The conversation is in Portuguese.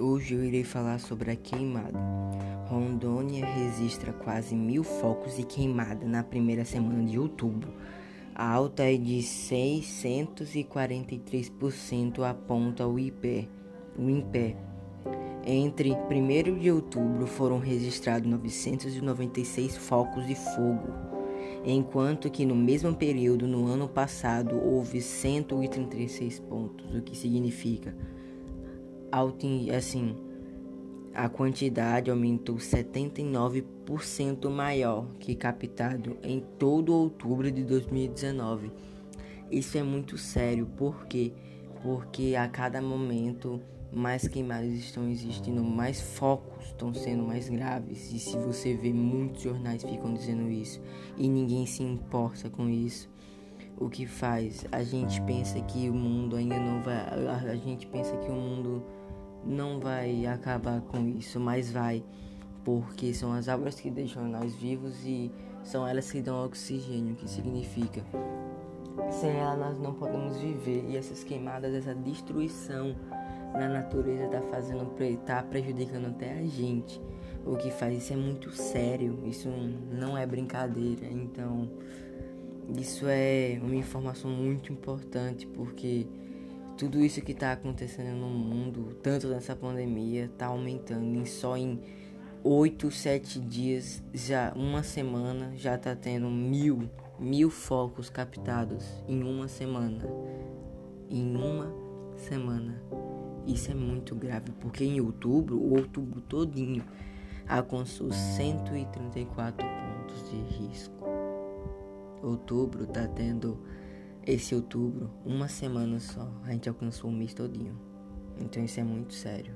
Hoje eu irei falar sobre a queimada. Rondônia registra quase mil focos de queimada na primeira semana de outubro. A alta é de 643%, aponta o IPE. O INPE. Entre 1 de outubro foram registrados 996 focos de fogo, enquanto que no mesmo período no ano passado houve 136 pontos, o que significa assim a quantidade aumentou 79% maior que captado em todo outubro de 2019. Isso é muito sério, por quê? Porque a cada momento mais queimadas estão existindo, mais focos estão sendo mais graves. E se você vê, muitos jornais ficam dizendo isso e ninguém se importa com isso. O que faz? A gente pensa que o mundo ainda não vai. A gente pensa que o mundo não vai acabar com isso, mas vai, porque são as árvores que deixam nós vivos e são elas que dão oxigênio, que significa sem ela nós não podemos viver e essas queimadas, essa destruição na natureza está fazendo, tá prejudicando até a gente. O que faz isso é muito sério, isso não é brincadeira. Então, isso é uma informação muito importante porque tudo isso que está acontecendo no mundo, tanto nessa pandemia, está aumentando. Em só em 8, 7 dias, já uma semana, já está tendo mil, mil focos captados em uma semana. Em uma semana. Isso é muito grave, porque em outubro, o outubro todinho, alcançou 134 pontos de risco. Outubro está tendo esse outubro, uma semana só, a gente alcançou o mês todinho. Então isso é muito sério.